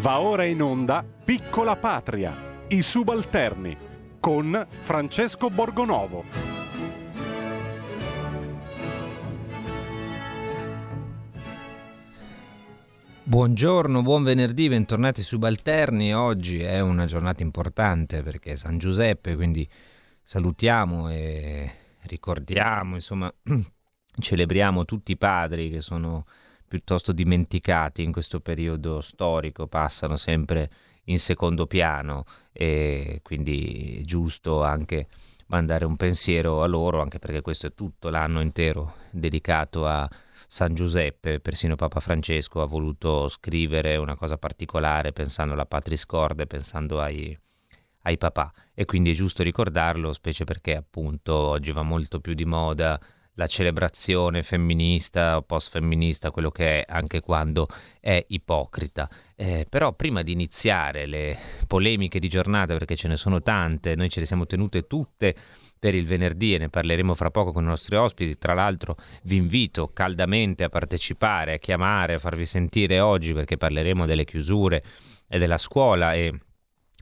Va ora in onda Piccola Patria, i subalterni, con Francesco Borgonovo. Buongiorno, buon venerdì, bentornati subalterni. Oggi è una giornata importante perché è San Giuseppe, quindi salutiamo e ricordiamo, insomma, celebriamo tutti i padri che sono piuttosto dimenticati in questo periodo storico, passano sempre in secondo piano e quindi è giusto anche mandare un pensiero a loro, anche perché questo è tutto l'anno intero dedicato a San Giuseppe, persino Papa Francesco ha voluto scrivere una cosa particolare pensando alla Patris Corde, pensando ai, ai papà. E quindi è giusto ricordarlo, specie perché appunto oggi va molto più di moda la celebrazione femminista o post-femminista, quello che è, anche quando è ipocrita. Eh, però prima di iniziare le polemiche di giornata, perché ce ne sono tante, noi ce le siamo tenute tutte per il venerdì e ne parleremo fra poco con i nostri ospiti. Tra l'altro vi invito caldamente a partecipare, a chiamare, a farvi sentire oggi perché parleremo delle chiusure e della scuola e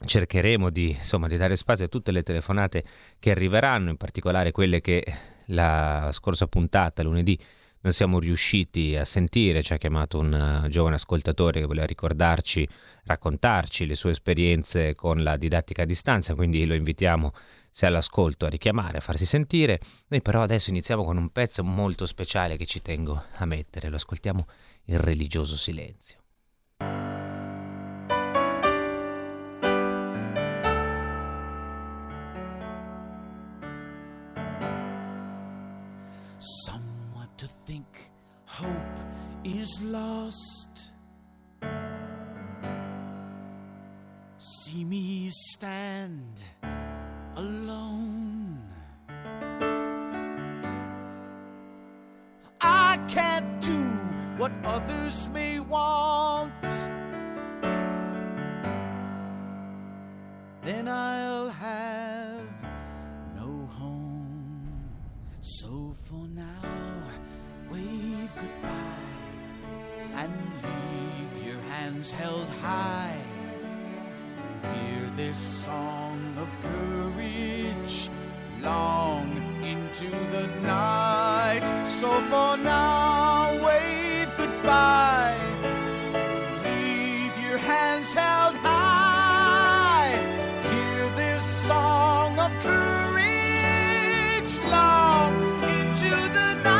cercheremo di, insomma, di dare spazio a tutte le telefonate che arriveranno, in particolare quelle che la scorsa puntata, lunedì, non siamo riusciti a sentire, ci ha chiamato un uh, giovane ascoltatore che voleva ricordarci, raccontarci le sue esperienze con la didattica a distanza, quindi lo invitiamo se all'ascolto a richiamare, a farsi sentire. Noi però adesso iniziamo con un pezzo molto speciale che ci tengo a mettere, lo ascoltiamo in religioso silenzio. Someone to think hope is lost. See me stand alone. I can't do what others may want. Then I'll have So for now, wave goodbye and leave your hands held high. Hear this song of courage long into the night. So for now, wave goodbye. Leave your hands held into the night.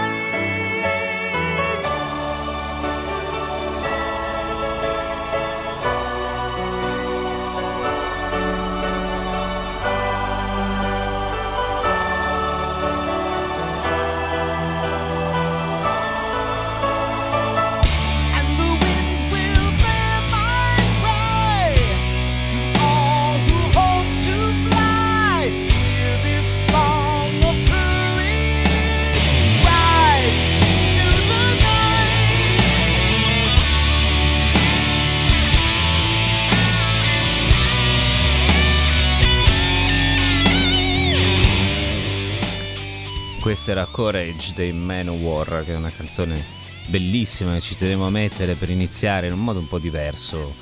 Era Courage dei Manowar, che è una canzone bellissima che ci tenevo a mettere per iniziare in un modo un po' diverso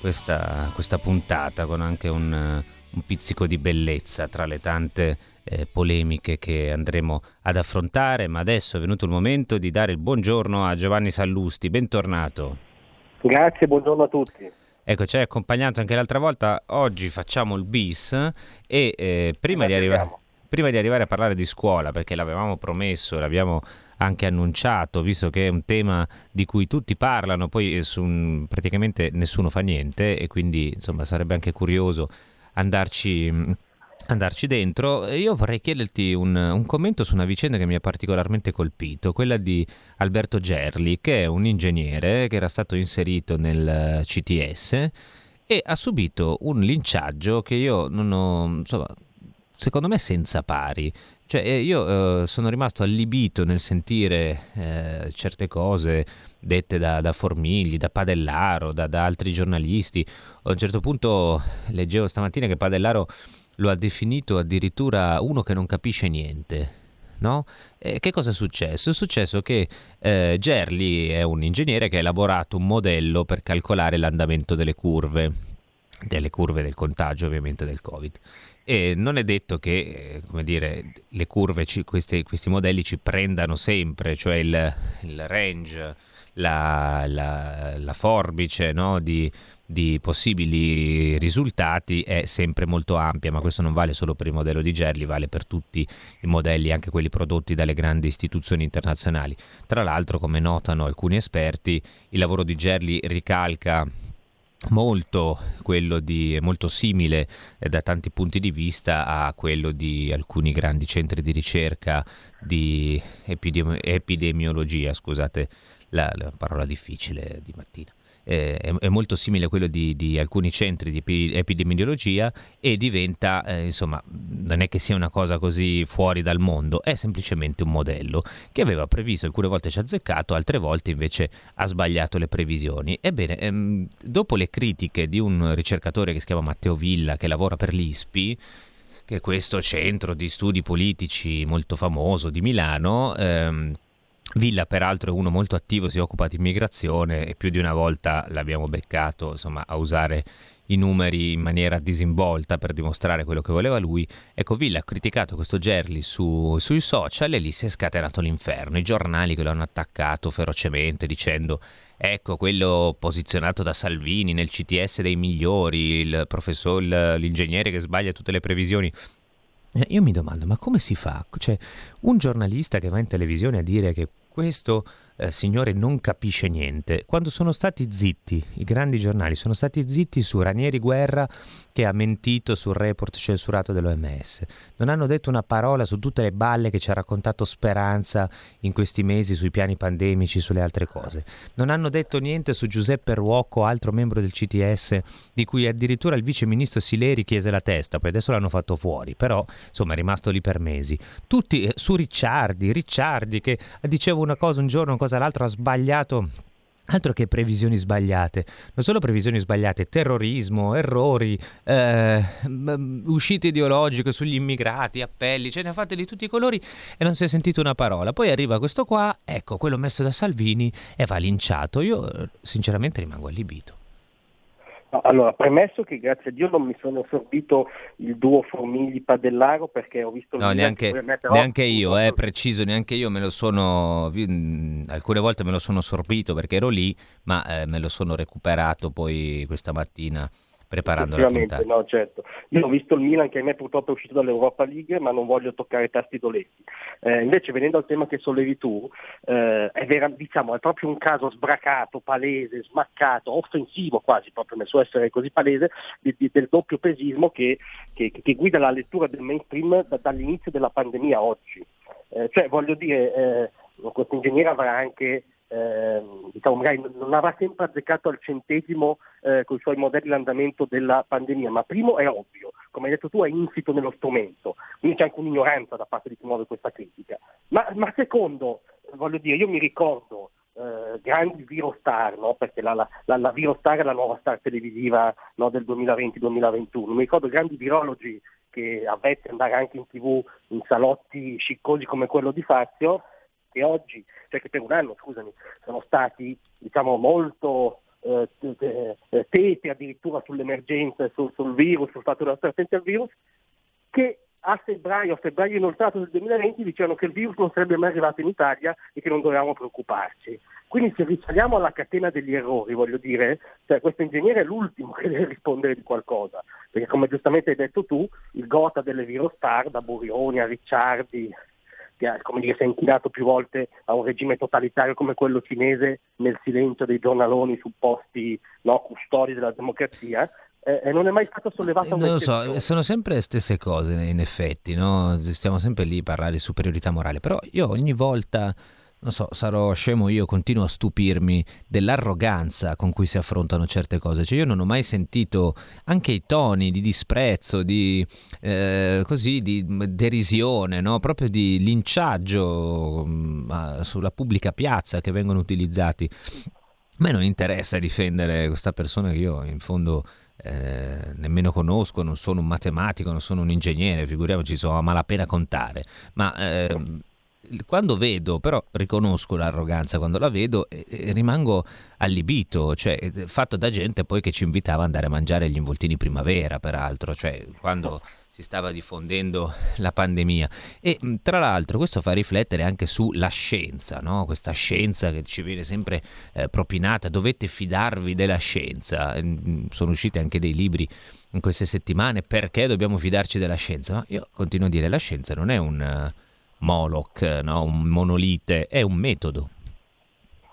questa, questa puntata, con anche un, un pizzico di bellezza tra le tante eh, polemiche che andremo ad affrontare. Ma adesso è venuto il momento di dare il buongiorno a Giovanni Sallusti. Bentornato. Grazie, buongiorno a tutti. Ecco, ci hai accompagnato anche l'altra volta. Oggi facciamo il bis e eh, prima, di arrivare. Prima di arrivare a parlare di scuola, perché l'avevamo promesso, l'abbiamo anche annunciato, visto che è un tema di cui tutti parlano, poi eh, su praticamente nessuno fa niente e quindi insomma sarebbe anche curioso andarci, mh, andarci dentro. Io vorrei chiederti un, un commento su una vicenda che mi ha particolarmente colpito, quella di Alberto Gerli, che è un ingegnere che era stato inserito nel eh, CTS e ha subito un linciaggio che io non ho, insomma, secondo me senza pari. Cioè, eh, io eh, sono rimasto allibito nel sentire eh, certe cose dette da, da Formigli, da Padellaro, da, da altri giornalisti. A un certo punto leggevo stamattina che Padellaro lo ha definito addirittura uno che non capisce niente. no? E che cosa è successo? È successo che eh, Gerli è un ingegnere che ha elaborato un modello per calcolare l'andamento delle curve, delle curve del contagio ovviamente del Covid. E non è detto che, eh, dire, le curve, ci- questi, questi modelli ci prendano sempre, cioè il, il range, la, la- la forbice no, di, di possibili risultati è sempre molto ampia, ma questo non vale solo per il modello di Gerli, vale per tutti i modelli, anche quelli prodotti dalle grandi istituzioni internazionali. Tra l'altro, come notano alcuni esperti, il lavoro di Gerli ricalca molto di molto simile eh, da tanti punti di vista a quello di alcuni grandi centri di ricerca di epidemi- epidemiologia, scusate la, la parola difficile di mattina. Eh, è, è molto simile a quello di, di alcuni centri di epi- epidemiologia e diventa, eh, insomma, non è che sia una cosa così fuori dal mondo, è semplicemente un modello che aveva previsto, alcune volte ci ha azzeccato, altre volte invece ha sbagliato le previsioni. Ebbene, ehm, dopo le critiche di un ricercatore che si chiama Matteo Villa, che lavora per l'ISPI, che è questo centro di studi politici molto famoso di Milano, ehm, Villa peraltro è uno molto attivo, si occupa di immigrazione e più di una volta l'abbiamo beccato insomma, a usare i numeri in maniera disinvolta per dimostrare quello che voleva lui. Ecco, Villa ha criticato questo Gerli su- sui social e lì si è scatenato l'inferno. I giornali che lo hanno attaccato ferocemente dicendo ecco quello posizionato da Salvini nel CTS dei migliori, il professore, il- l'ingegnere che sbaglia tutte le previsioni. Eh, Io mi domando, ma come si fa? Cioè, un giornalista che va in televisione a dire che questo eh, signore non capisce niente, quando sono stati zitti, i grandi giornali sono stati zitti su Ranieri Guerra che ha mentito sul report censurato dell'OMS, non hanno detto una parola su tutte le balle che ci ha raccontato Speranza in questi mesi sui piani pandemici, sulle altre cose, non hanno detto niente su Giuseppe Ruocco, altro membro del CTS, di cui addirittura il vice ministro Sileri chiese la testa, poi adesso l'hanno fatto fuori, però insomma è rimasto lì per mesi. Tutti eh, su Ricciardi, Ricciardi che diceva una cosa un giorno, una cosa l'altro, ha sbagliato. Altro che previsioni sbagliate, non solo previsioni sbagliate, terrorismo, errori, eh, uscite ideologiche sugli immigrati, appelli, ce ne ha fatte di tutti i colori e non si è sentito una parola. Poi arriva questo qua, ecco, quello messo da Salvini e va linciato. Io eh, sinceramente rimango allibito. Allora, premesso che grazie a Dio non mi sono sorbito il duo Formigli-Padellaro perché ho visto No, neanche, che per me però- neanche io, eh, preciso, neanche io me lo sono, alcune volte me lo sono sorbito perché ero lì, ma eh, me lo sono recuperato poi questa mattina preparando la puntata. no, certo. Io ho visto il Milan che a me purtroppo è uscito dall'Europa League, ma non voglio toccare tasti dolenti. Eh, invece, venendo al tema che sollevi tu, eh, è, vera- diciamo, è proprio un caso sbracato, palese, smaccato, offensivo quasi, proprio nel suo essere così palese, di- di- del doppio pesismo che, che- che guida la lettura del mainstream da- dall'inizio della pandemia oggi. Eh, cioè, voglio dire, eh, questo ingegnere avrà anche ehm, diciamo, magari non avrà sempre azzeccato al centesimo eh, con i suoi modelli l'andamento della pandemia, ma primo è ovvio, come hai detto tu è insito nello strumento, quindi c'è anche un'ignoranza da parte di chi muove questa critica. Ma, ma secondo, voglio dire, io mi ricordo eh, grandi virostar, no? perché la, la, la, la virostar è la nuova star televisiva no, del 2020-2021, mi ricordo grandi virologi che avvezzi andare anche in tv in salotti sciccosi come quello di Fazio, che oggi, cioè che per un anno, scusami, sono stati diciamo molto eh, eh, teti addirittura sull'emergenza, sul, sul virus, sul fatto della stare attenti virus, che a febbraio, a febbraio inoltrato del 2020 dicevano che il virus non sarebbe mai arrivato in Italia e che non dovevamo preoccuparci. Quindi se risaliamo alla catena degli errori, voglio dire, cioè questo ingegnere è l'ultimo che deve rispondere di qualcosa, perché come giustamente hai detto tu, il gota delle virostar, da Burioni a Ricciardi, che ha, come dire, si è inchinato più volte a un regime totalitario come quello cinese nel silenzio dei giornaloni supposti no, custodi della democrazia, eh, non è mai stato sollevato Eh, Non lo so, sono sempre le stesse cose in effetti, no? Stiamo sempre lì a parlare di superiorità morale, però io ogni volta, non so, sarò scemo io, continuo a stupirmi dell'arroganza con cui si affrontano certe cose, cioè io non ho mai sentito anche i toni di disprezzo, di eh, così, di derisione, no? Proprio di linciaggio mh, a- sulla pubblica piazza che vengono utilizzati. A me non interessa difendere questa persona che io in fondo eh, nemmeno conosco, non sono un matematico, non sono un ingegnere, figuriamoci, so a malapena contare, ma ehm, quando vedo, però riconosco l'arroganza quando la vedo e, e rimango allibito, cioè eh, fatto da gente poi che ci invitava ad andare a mangiare gli involtini primavera, peraltro, cioè quando si stava diffondendo la pandemia. E tra l'altro questo fa riflettere anche sulla scienza, no? questa scienza che ci viene sempre eh, propinata, dovete fidarvi della scienza. Sono usciti anche dei libri in queste settimane perché dobbiamo fidarci della scienza, ma io continuo a dire la scienza non è un uh, Moloch, no? un monolite, è un metodo.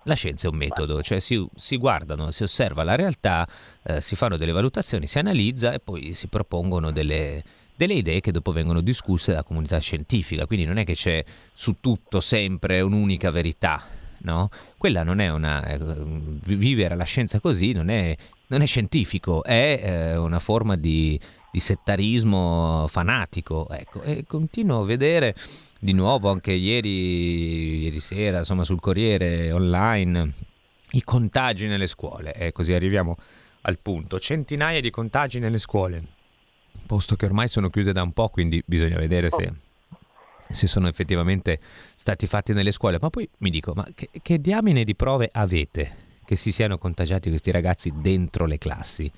La scienza è un metodo, cioè si, si guardano, si osserva la realtà, eh, si fanno delle valutazioni, si analizza e poi si propongono delle, delle idee che dopo vengono discusse dalla comunità scientifica, quindi non è che c'è su tutto sempre un'unica verità, no? Quella non è una... Eh, vivere la scienza così non è, non è scientifico, è eh, una forma di, di settarismo fanatico, ecco, e continuo a vedere di nuovo anche ieri, ieri sera, insomma sul Corriere online, i contagi nelle scuole, e così arriviamo al punto, centinaia di contagi nelle scuole, posto che ormai sono chiuse da un po', quindi bisogna vedere se, se sono effettivamente stati fatti nelle scuole. Ma poi mi dico, ma che, che diamine di prove avete che si siano contagiati questi ragazzi dentro le classi?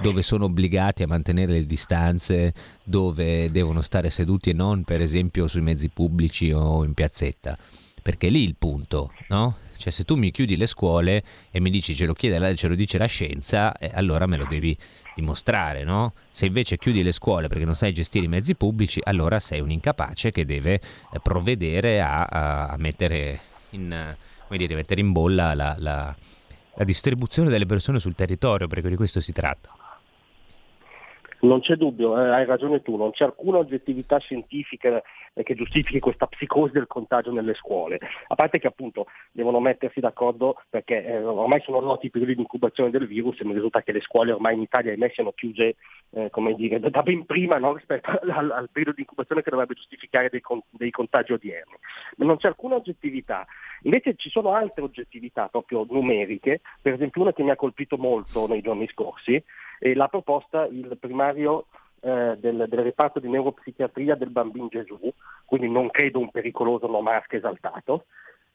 Dove sono obbligati a mantenere le distanze, dove devono stare seduti e non per esempio sui mezzi pubblici o in piazzetta. Perché è lì il punto, no? Cioè se tu mi chiudi le scuole e mi dici ce lo chiede, ce lo dice la scienza, eh, allora me lo devi dimostrare, no? Se invece chiudi le scuole perché non sai gestire i mezzi pubblici, allora sei un incapace che deve eh, provvedere a, a, a mettere, in, dire, mettere in bolla la, la, la distribuzione delle persone sul territorio, perché di questo si tratta. Non c'è dubbio, eh, hai ragione tu, non c'è alcuna oggettività scientifica eh, che giustifichi questa psicosi del contagio nelle scuole, a parte che appunto devono mettersi d'accordo perché eh, ormai sono noti i periodi di incubazione del virus e mi risulta che le scuole ormai in Italia ahimè siano chiuse eh, come dire, da ben prima no, rispetto al, al, periodo di incubazione che dovrebbe giustificare dei, dei contagi odierni. Ma non c'è alcuna oggettività. Invece ci sono altre oggettività proprio numeriche, per esempio una che mi ha colpito molto nei giorni scorsi, e l'ha proposta il primario eh, del, del, reparto di neuropsichiatria del Bambin Gesù, quindi non credo un pericoloso no mask esaltato,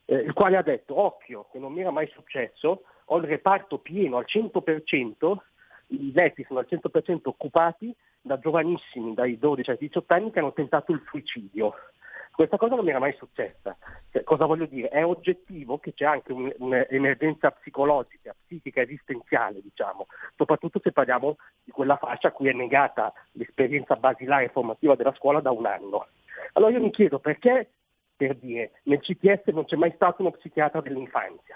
eh, il quale ha detto occhio, che non mi era mai successo, ho il reparto pieno al 100%, i letti sono al 100% occupati da giovanissimi, dai 12 ai 18 anni che hanno tentato il suicidio. Questa cosa non mi era mai successa. Cioè, cosa voglio dire? È oggettivo che c'è anche un, un'emergenza psicologica, psichica, esistenziale, diciamo, soprattutto se parliamo di quella fascia a cui è negata l'esperienza basilare formativa della scuola da un anno. Allora io mi chiedo perché, per dire, nel CTS non c'è mai stato uno psichiatra dell'infanzia?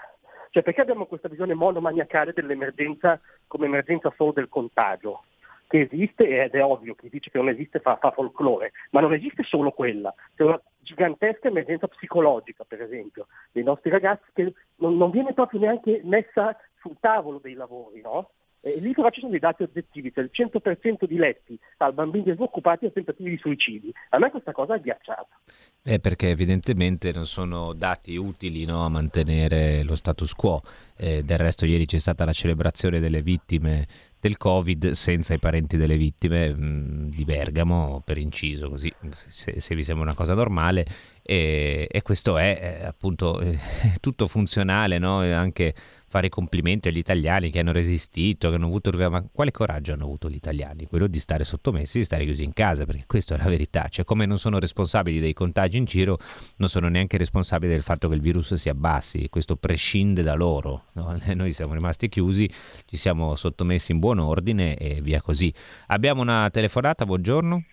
Cioè perché abbiamo questa visione monomaniacale dell'emergenza come emergenza solo del contagio? che esiste ed è ovvio, chi dice che non esiste fa, fa, folklore, ma non esiste solo quella, c'è una gigantesca emergenza psicologica, per esempio, dei nostri ragazzi che non, non viene proprio neanche messa sul tavolo dei lavori, no? E lì però ci sono dei dati oggettivi, cioè il 100% di letti al bambini disoccupati a tentativi di suicidi. A me questa cosa è ghiacciata. Eh, perché evidentemente non sono dati utili no, a mantenere lo status quo. Eh, del resto ieri c'è stata la celebrazione delle vittime del Covid senza i parenti delle vittime mh, di Bergamo, per inciso, così se, se vi sembra una cosa normale. E, e questo è eh, appunto eh, tutto funzionale, no? anche fare complimenti agli italiani che hanno resistito, che hanno avuto... Ma quale coraggio hanno avuto gli italiani? Quello di stare sottomessi, di stare chiusi in casa, perché questa è la verità. Cioè, come non sono responsabili dei contagi in giro, non sono neanche responsabili del fatto che il virus si abbassi. Questo prescinde da loro. No? Noi siamo rimasti chiusi, ci siamo sottomessi in buon ordine e via così. Abbiamo una telefonata, buongiorno.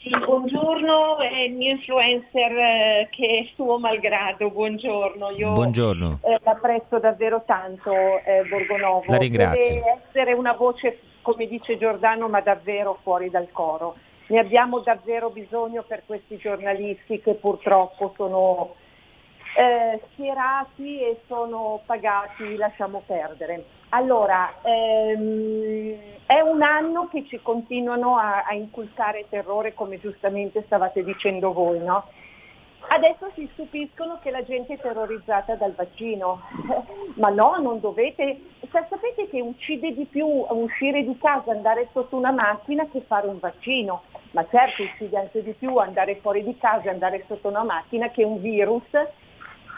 Sì, buongiorno, è il mio influencer eh, che è suo malgrado, buongiorno. Io buongiorno. Eh, l'apprezzo davvero tanto eh, Borgonovo. La ringrazio. Deve essere una voce, come dice Giordano, ma davvero fuori dal coro. Ne abbiamo davvero bisogno per questi giornalisti che purtroppo sono eh, schierati e sono pagati, lasciamo perdere. Allora, ehm, è un anno che ci continuano a, a, inculcare terrore, come giustamente stavate dicendo voi, no? Adesso si stupiscono che la gente è terrorizzata dal vaccino, ma no, non dovete. Sa- sapete che uccide di più uscire di casa, andare sotto una macchina che fare un vaccino, ma certo uccide anche di più andare fuori di casa andare sotto una macchina che un virus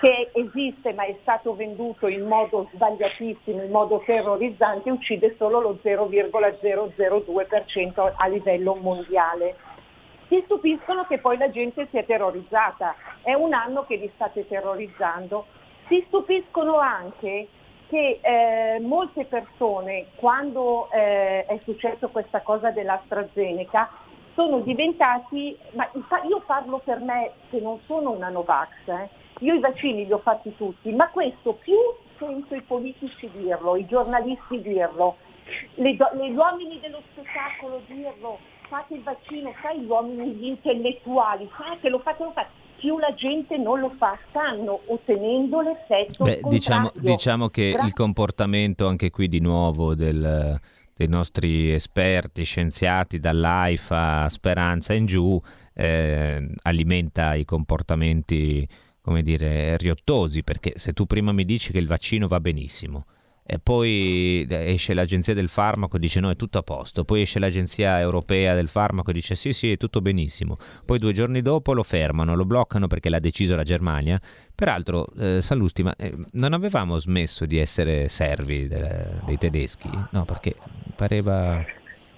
che esiste ma è stato venduto in modo sbagliatissimo, in modo terrorizzante, uccide solo lo 0,002% a livello mondiale. Si stupiscono che poi la gente sia terrorizzata, è un anno che li state terrorizzando. Si stupiscono anche che eh, molte persone, quando eh, è successo questa cosa dell'AstraZeneca, sono diventati, ma io parlo per me che non sono una Novax, eh, io i vaccini li ho fatti tutti, ma questo più sento i politici dirlo, i giornalisti dirlo, le do- gli uomini dello spettacolo dirlo, fate il vaccino, sai gli uomini, gli intellettuali, fatelo, fatelo, fatelo. Più la gente non lo fa, stanno ottenendo l'effetto Beh, diciamo, diciamo che Gra- il comportamento anche qui di nuovo del- dei nostri esperti, scienziati, dall'AIFA Speranza in giù, eh, alimenta i comportamenti, come dire, riottosi, perché se tu prima mi dici che il vaccino va benissimo, e poi esce l'agenzia del farmaco e dice no è tutto a posto, poi esce l'agenzia europea del farmaco e dice sì sì è tutto benissimo, poi due giorni dopo lo fermano, lo bloccano perché l'ha deciso la Germania, peraltro eh, Sallusti ma eh, non avevamo smesso di essere servi de- dei tedeschi? No perché pareva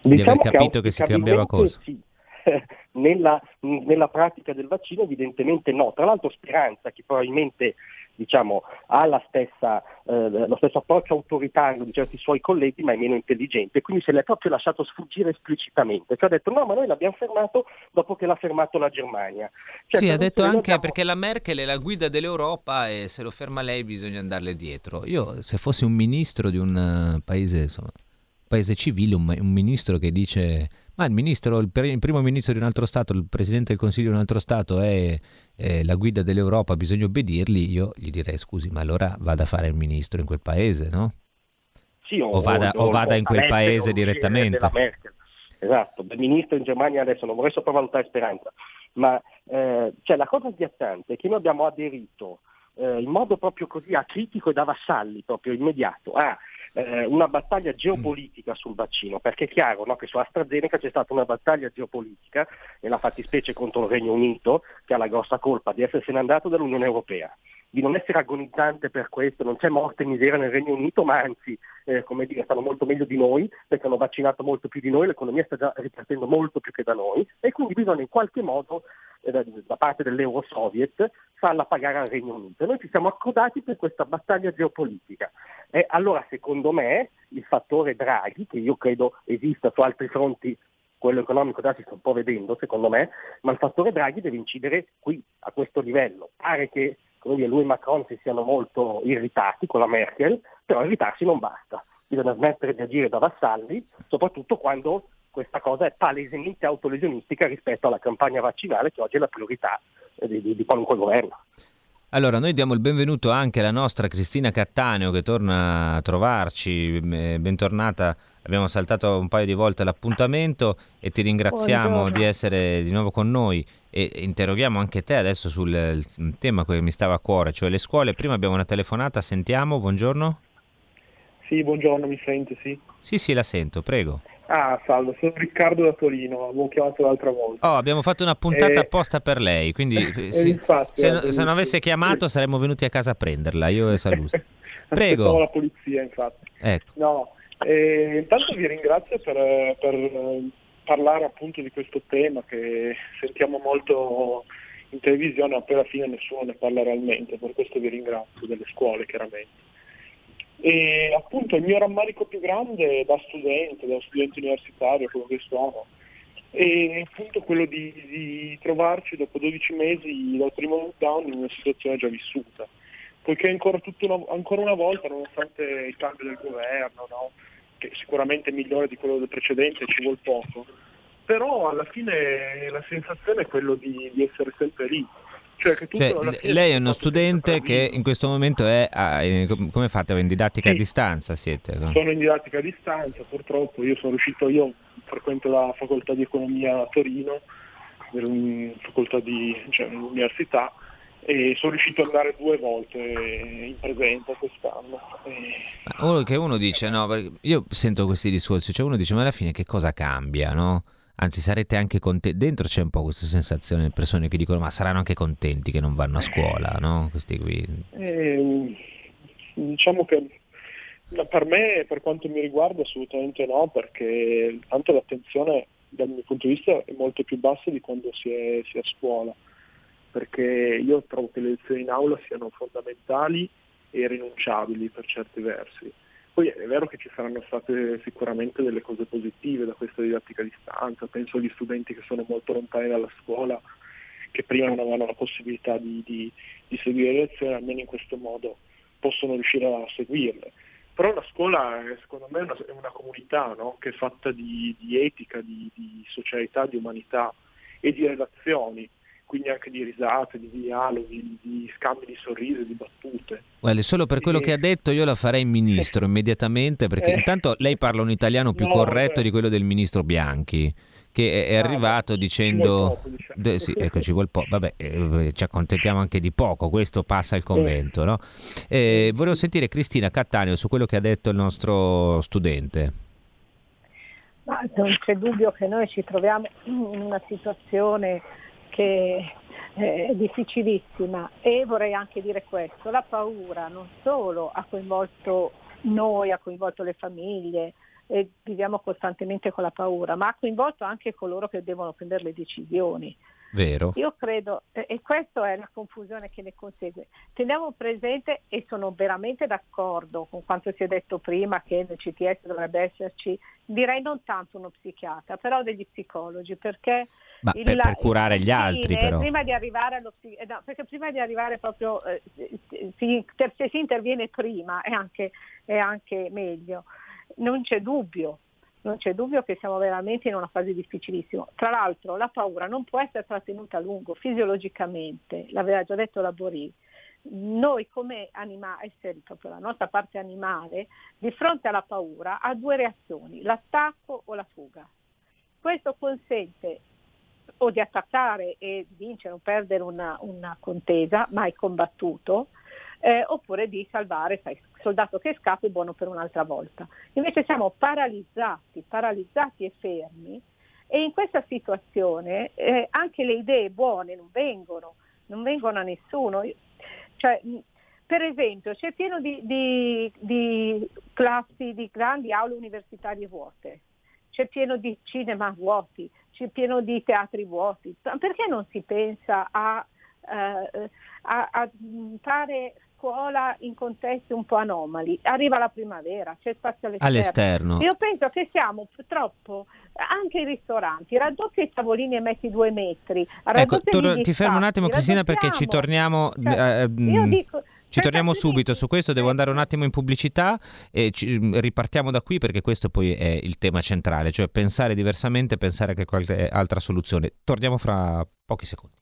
di Diciamo aver capito che si cambiava cosa. sì. Nella, nella pratica del vaccino evidentemente no. Tra l'altro Speranza, che probabilmente diciamo, ha la stessa, eh, lo stesso approccio autoritario di certi suoi colleghi, ma è meno intelligente, quindi se l'è proprio lasciato sfuggire esplicitamente. Cioè ha detto no, ma noi l'abbiamo fermato dopo che l'ha fermato la Germania. Cioè, sì, ha detto anche abbiamo- perché la Merkel è la guida dell'Europa e se lo ferma lei bisogna andarle dietro. Io, se fossi un ministro di un eh, paese, insomma, paese civile, un, un ministro che dice ma il ministro, il, pre- il primo ministro di un altro Stato, il presidente del Consiglio di un altro Stato è, è la guida dell'Europa, bisogna obbedirgli, io gli direi scusi, ma allora vada a fare il ministro in quel paese, no? Sì, o vada- o vada in quel paese direttamente. Esatto, del ministro in Germania adesso non vorrei sopravvalutare Speranza, ma eh, cioè, la cosa schiacciante è che noi abbiamo aderito eh, in modo proprio così acritico e da vassalli, proprio immediato, a eh, una battaglia geopolitica sul vaccino, perché è chiaro no, che su AstraZeneca c'è stata una battaglia geopolitica, nella fattispecie contro il Regno Unito, che ha la grossa colpa di essersene andato dall'Unione Europea di non essere agonizzante per questo, non c'è morte e miseria nel Regno Unito, ma anzi, eh, come dire, stanno molto meglio di noi, perché hanno vaccinato molto più di noi, l'economia sta già ripartendo molto più che da noi, e quindi bisogna in qualche modo, eh, da, parte dell'Euro-Soviet, farla pagare al Regno Unito. Noi ci siamo accordati per questa battaglia geopolitica. E allora, secondo me, il fattore Draghi, che io credo esista su altri fronti quello economico già si sta un po' vedendo secondo me, ma il fattore Draghi deve incidere qui, a questo livello. Pare che dire, lui e Macron si siano molto irritati con la Merkel, però irritarsi non basta. Bisogna smettere di agire da vassalli, soprattutto quando questa cosa è palesemente autolesionistica rispetto alla campagna vaccinale che oggi è la priorità eh, di, di- di qualunque governo. Allora, noi diamo il benvenuto anche alla nostra Cristina Cattaneo che torna a trovarci. Bentornata, abbiamo saltato un paio di volte l'appuntamento e ti ringraziamo Buongiorno. di essere di nuovo con noi e interroghiamo anche te adesso sul tema che mi stava a cuore, cioè le scuole. Prima abbiamo una telefonata, sentiamo, buongiorno. Sì, buongiorno, mi sente, sì. Sì, sì, la sento, prego. Ah, salve, sono Riccardo da Torino, avevo chiamato l'altra volta. Oh, abbiamo fatto una puntata Eh, apposta per lei, quindi eh, eh, sì, infatti, se, eh, se non avesse chiamato Sì. saremmo venuti a casa a prenderla, io e Salus. Aspettavo Prego. la polizia, infatti. Ecco. No, eh, intanto vi ringrazio per, per, eh, parlare appunto di questo tema che sentiamo molto in televisione, ma poi alla fine nessuno ne parla realmente, per questo vi ringrazio, delle scuole chiaramente. E appunto il mio rammarico più grande da studente, da studente universitario, quello che sono, è appunto quello di, di trovarci dopo 12 mesi dal primo lockdown in una situazione già vissuta, poiché ancora, una, ancora una volta, nonostante il cambio del governo, no, che sicuramente è migliore di quello del precedente, ci vuole poco, però alla fine la sensazione è quello di, di essere sempre lì. Cioè, che tutto Cioè, lei è uno studente che in questo momento è, a- eh, com- come fate, in didattica a Sì. distanza siete? no? Sono in didattica a distanza, purtroppo io sono riuscito, io frequento la facoltà di economia a Torino, nella facoltà di, cioè, nell'università, e sono riuscito ad andare due volte in presenza quest'anno. E- uno che uno dice, no, io sento questi discorsi, cioè uno dice, ma alla fine che cosa cambia, no? Anzi, sarete anche contenti. Dentro c'è un po' questa sensazione, persone che dicono, ma saranno anche contenti che non vanno a scuola, no? Questi qui. Ehm, diciamo che per me, per quanto mi riguarda, assolutamente no, perché tanto l'attenzione dal mio punto di vista è molto più bassa di quando si è, si è a scuola, perché io trovo che le lezioni in aula siano fondamentali e irrinunciabili per certi versi. Poi è vero che ci saranno state sicuramente delle cose positive da questa didattica a distanza, penso agli studenti che sono molto lontani dalla scuola, che prima non avevano la possibilità di, di- di seguire le lezioni, almeno in questo modo possono riuscire a seguirle. Però la scuola è, secondo me è una, è una comunità no? che è fatta di, di etica, di, di socialità, di umanità e di relazioni, quindi anche di risate, di dialoghi, di scambi di sorrisi, di battute. Guardi, solo per quello E- che ha detto io la farei ministro immediatamente, perché Eh. intanto lei parla un italiano più No, corretto vabbè. di quello del ministro Bianchi, che è, Ah, arrivato ci dicendo... vuole poco, diciamo. De- sì, ecco, ci vuole po'. Vabbè, eh, ci accontentiamo anche di poco, questo passa il convento, no? Eh, volevo sentire Cristina Cattaneo su quello che ha detto il nostro studente. Ma non c'è dubbio che noi ci troviamo in una situazione che è difficilissima e vorrei anche dire questo, la paura non solo ha coinvolto noi, ha coinvolto le famiglie e viviamo costantemente con la paura, ma ha coinvolto anche coloro che devono prendere le decisioni. Vero? Io credo, e questa è la confusione che ne consegue. Teniamo presente, e sono veramente d'accordo con quanto si è detto prima, che nel CTS dovrebbe esserci, direi non tanto uno psichiatra, però degli psicologi, perché... Ma il- per, per curare gli altri, però. Prima di arrivare allo eh, no, perché prima di arrivare proprio, eh, si- se si interviene prima è anche, è anche meglio. Non c'è dubbio, non c'è dubbio che siamo veramente in una fase difficilissima. Tra l'altro la paura non può essere trattenuta a lungo fisiologicamente, l'aveva già detto la Borì. Noi come anima- esseri, proprio la nostra parte animale, di fronte alla paura ha due reazioni, l'attacco o la fuga. Questo consente o di attaccare e vincere o perdere una, una contesa mai combattuto, eh, oppure di salvare, sai, soldato che scappa è buono per un'altra volta. Invece siamo paralizzati, paralizzati e fermi e in questa situazione eh, anche le idee buone non vengono, non vengono a nessuno. Cioè, per esempio, c'è pieno di, di- di classi, di grandi aule universitarie vuote, c'è pieno di cinema vuoti, c'è pieno di teatri vuoti. Perché non si pensa a, eh, a- a fare scuola in contesti un po' anomali? Arriva la primavera, c'è spazio all'esterno. All'esterno. Io penso che siamo purtroppo anche i ristoranti, raddoppi i tavolini e metti due metri. Ecco, tor- ti fermo un attimo Cristina perché ci torniamo... Cioè, eh, mm, io dico, Ci torniamo subito su questo, devo andare un attimo in pubblicità e ci- mm, ripartiamo da qui perché questo poi è il tema centrale, cioè pensare diversamente, pensare che qualche altra soluzione. Torniamo fra pochi secondi.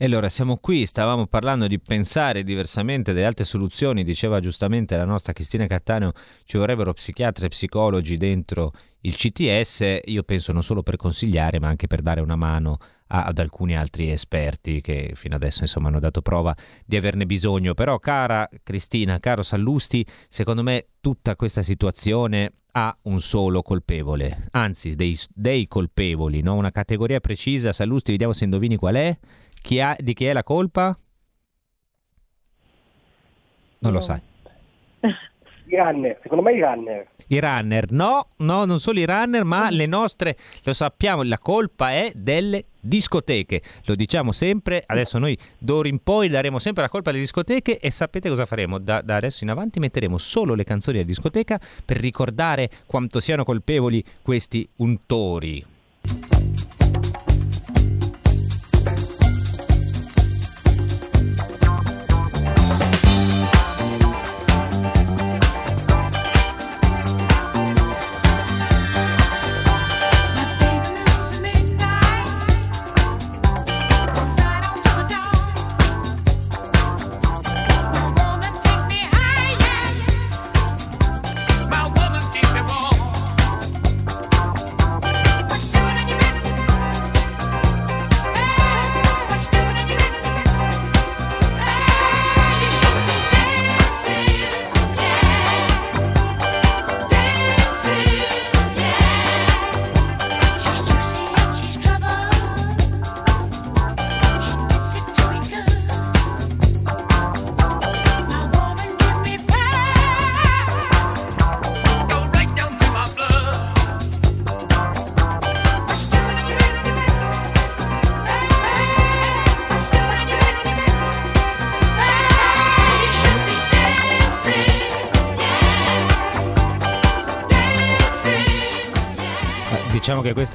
E allora siamo qui, stavamo parlando di pensare diversamente delle altre soluzioni, diceva giustamente la nostra Cristina Cattaneo, ci vorrebbero psichiatri e psicologi dentro il CTS, io penso non solo per consigliare ma anche per dare una mano a- ad alcuni altri esperti che fino adesso insomma hanno dato prova di averne bisogno, però cara Cristina, caro Sallusti, secondo me tutta questa situazione ha un solo colpevole, anzi dei, dei colpevoli, no? una categoria precisa, Sallusti, vediamo se indovini qual è. Chi ha, di chi è la colpa? Non lo sai. I runner, secondo me i runner. I runner, no, no, non solo i runner, ma le nostre, lo sappiamo, la colpa è delle discoteche. Lo diciamo sempre, adesso noi d'ora in poi daremo sempre la colpa alle discoteche e sapete cosa faremo? Da, da adesso in avanti metteremo solo le canzoni della discoteca per ricordare quanto siano colpevoli questi untori.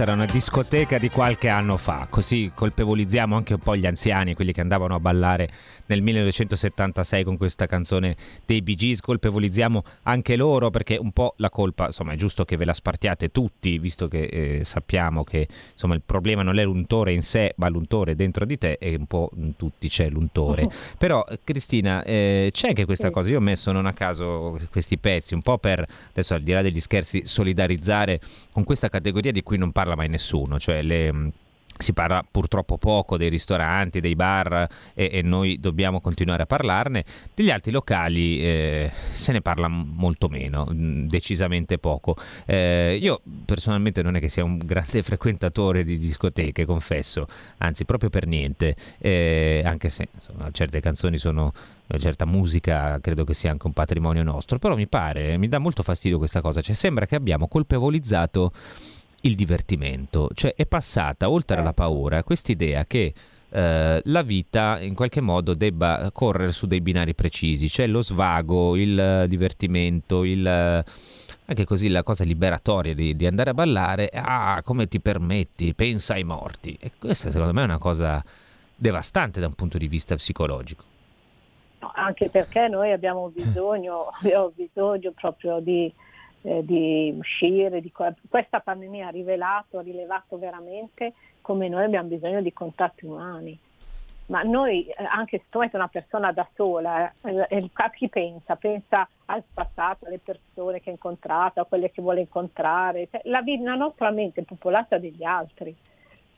Questa era una discoteca di qualche anno fa, così colpevolizziamo anche un po' gli anziani, quelli che andavano a ballare nel 1976 con questa canzone dei Bee Gees, colpevolizziamo anche loro perché un po' la colpa, insomma è giusto che ve la spartiate tutti, visto che eh, sappiamo che insomma il problema non è l'untore in sé, ma l'untore dentro di te e un po' in tutti c'è l'untore. Però eh, Cristina, eh, c'è anche questa cosa, io ho messo non a caso questi pezzi, un po' per, adesso al di là degli scherzi, solidarizzare con questa categoria di cui non parla mai nessuno, cioè le... mh, si parla purtroppo poco dei ristoranti, dei bar e, e noi dobbiamo continuare a parlarne. Degli altri locali eh, se ne parla molto meno, mh, decisamente poco. Eh, io personalmente non è che sia un grande frequentatore di discoteche, confesso, anzi proprio per niente, eh, anche se insomma, certe canzoni sono una certa musica credo che sia anche un patrimonio nostro, però mi pare, mi dà molto fastidio questa cosa, cioè sembra che abbiamo colpevolizzato il divertimento, cioè è passata oltre alla paura quest'idea che eh, la vita in qualche modo debba correre su dei binari precisi, cioè lo svago, il divertimento, il, anche così la cosa liberatoria di, di andare a ballare, ah come ti permetti, pensa ai morti. E questa secondo me è una cosa devastante da un punto di vista psicologico. No, anche perché noi abbiamo bisogno, abbiamo bisogno proprio di, eh, di uscire, di questa pandemia ha rivelato, ha rilevato veramente come noi abbiamo bisogno di contatti umani. Ma noi, eh, anche se tu metti una persona da sola, eh, eh, a chi pensa? Pensa al passato, alle persone che ha incontrato, a quelle che vuole incontrare. Cioè, la, la nostra mente è popolata degli altri.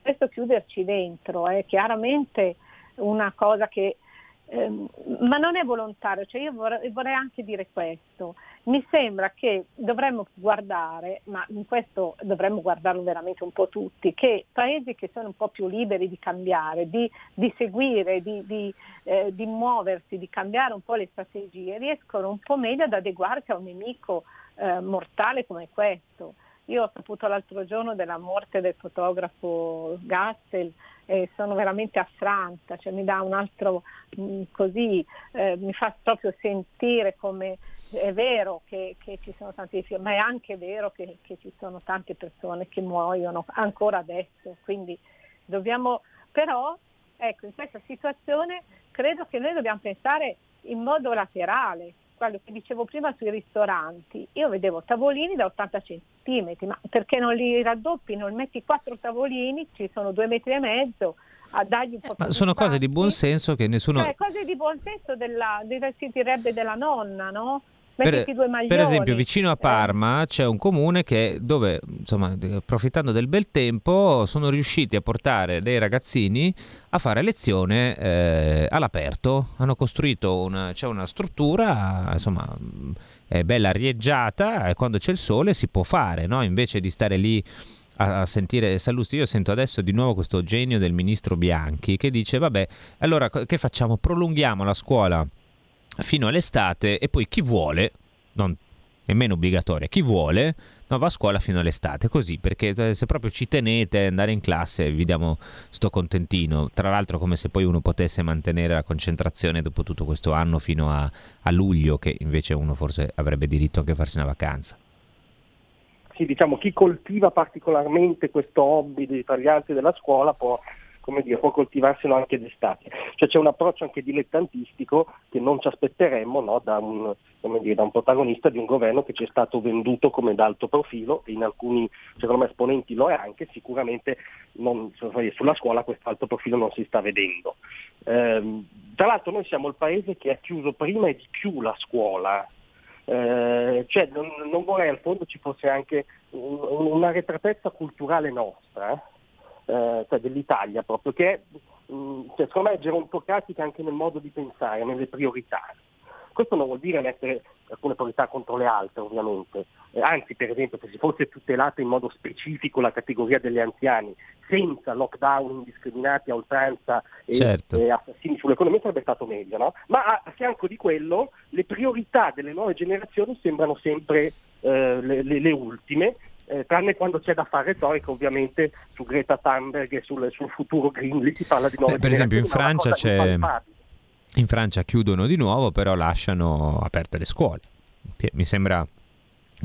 Questo chiuderci dentro è chiaramente una cosa che Ehm, ma non è volontario, cioè io vorrei, vorrei anche dire questo, mi sembra che dovremmo guardare, ma in questo dovremmo guardarlo veramente un po' tutti, che paesi che sono un po' più liberi di cambiare, di, di seguire, di, di, eh, di muoversi, di cambiare un po' le strategie, riescono un po' meglio ad adeguarsi a un nemico eh, mortale come questo. Io ho saputo l'altro giorno della morte del fotografo Gassel e sono veramente affranta, cioè mi dà un altro mh, così, eh, mi fa proprio sentire come è vero che, che ci sono tanti film, ma è anche vero che, che ci sono tante persone che muoiono ancora adesso, quindi dobbiamo, però ecco, in questa situazione credo che noi dobbiamo pensare in modo laterale, quello che dicevo prima sui ristoranti, io vedevo tavolini da 80 centimetri, ma perché non li raddoppi, non metti quattro tavolini, ci sono due metri e mezzo, a dargli un po' Ma sono cose di buon senso che nessuno... Cioè, cose di buon senso della- si direbbe della nonna, no? Per, per esempio, vicino a Eh, Parma c'è un comune che, dove, insomma, approfittando del bel tempo, sono riusciti a portare dei ragazzini a fare lezione eh, all'aperto. Hanno costruito una, c'è una struttura, insomma, è bella arieggiata e quando c'è il sole si può fare, no? Invece di stare lì a, sentire Sallusti, io sento adesso di nuovo questo genio del ministro Bianchi che dice, vabbè, allora che facciamo? Prolunghiamo la scuola fino all'estate e poi chi vuole, non nemmeno obbligatoria, chi vuole no, va a scuola fino all'estate, così, perché eh, se proprio ci tenete andare in classe vi diamo sto contentino, tra l'altro come se poi uno potesse mantenere la concentrazione dopo tutto questo anno fino a, a luglio, che invece uno forse avrebbe diritto anche a farsi una vacanza. Sì, diciamo, chi coltiva particolarmente questo hobby di fare gli altri della scuola può, come dire, può coltivarselo anche d'estate. Cioè c'è un approccio anche dilettantistico che non ci aspetteremmo no, da, un, dire, da un protagonista di un governo che ci è stato venduto come d'alto profilo e in alcuni secondo me esponenti lo è anche, sicuramente non, sulla scuola questo alto profilo non si sta vedendo. Ehm, tra l'altro noi siamo il paese che ha chiuso prima e di più la scuola, eh, cioè non, non, vorrei al fondo ci fosse anche un, una retratezza culturale nostra, eh, cioè dell'Italia proprio, che mh, cioè, secondo me è gerontocratica anche nel modo di pensare, nelle priorità. Questo non vuol dire mettere alcune priorità contro le altre, ovviamente. Eh, anzi, per esempio, se si fosse tutelata in modo specifico la categoria degli anziani, senza lockdown indiscriminati a oltranza e, Certo. e assassini sull'economia, sarebbe stato meglio. No? Ma a, a fianco di quello, le priorità delle nuove generazioni sembrano sempre eh, le, le- le ultime. Eh, tranne quando c'è da fare retorica ovviamente su Greta Thunberg e sul, sul futuro Green, lì si parla di nuove Eh, per esempio in Francia. In Francia chiudono di nuovo, però lasciano aperte le scuole. Che mi sembra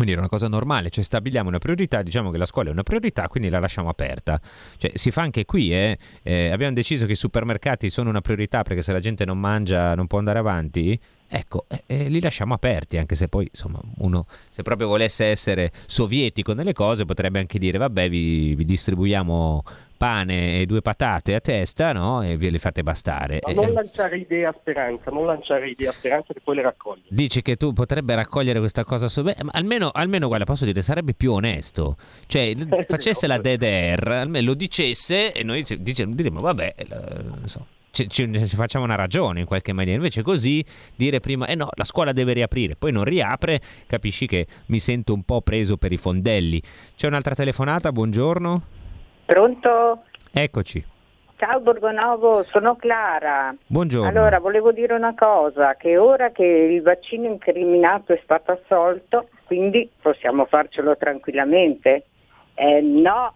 quindi una cosa normale, cioè stabiliamo una priorità, diciamo che la scuola è una priorità, quindi la lasciamo aperta. Cioè, si fa anche qui, eh. Eh, abbiamo deciso che i supermercati sono una priorità perché se la gente non mangia non può andare avanti. Ecco, eh, eh, li lasciamo aperti, anche se poi, insomma, uno, se proprio volesse essere sovietico nelle cose, potrebbe anche dire, vabbè, vi, vi distribuiamo pane e due patate a testa, no? E ve le fate bastare. Ma Eh, non lanciare idee a speranza, non lanciare idee a speranza che poi le raccogli. Dici che tu potrebbe raccogliere questa cosa su beh, ma almeno, almeno guarda, posso dire, sarebbe più onesto. Cioè, facesse la DDR, almeno lo dicesse e noi dice- diremmo, vabbè, eh, non so, ci, ci- ci facciamo una ragione in qualche maniera. Invece così dire prima, eh no, la scuola deve riaprire, poi non riapre, capisci che mi sento un po' preso per i fondelli. C'è un'altra telefonata, buongiorno. Pronto? Eccoci, Ciao Borgonovo, sono Clara. buongiorno. Allora, volevo dire una cosa, che ora che il vaccino incriminato è stato assolto, quindi possiamo farcelo tranquillamente. Eh, no,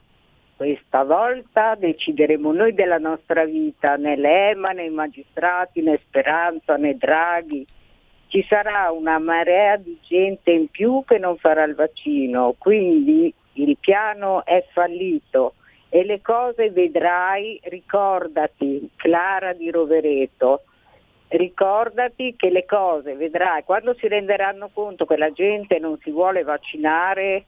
questa volta decideremo noi della nostra vita, né l'EMA, né i magistrati, né Speranza, né Draghi. Ci sarà una marea di gente in più che non farà il vaccino, quindi il piano è fallito e le cose vedrai, ricordati, Clara di Rovereto, ricordati che le cose vedrai, quando si renderanno conto che la gente non si vuole vaccinare,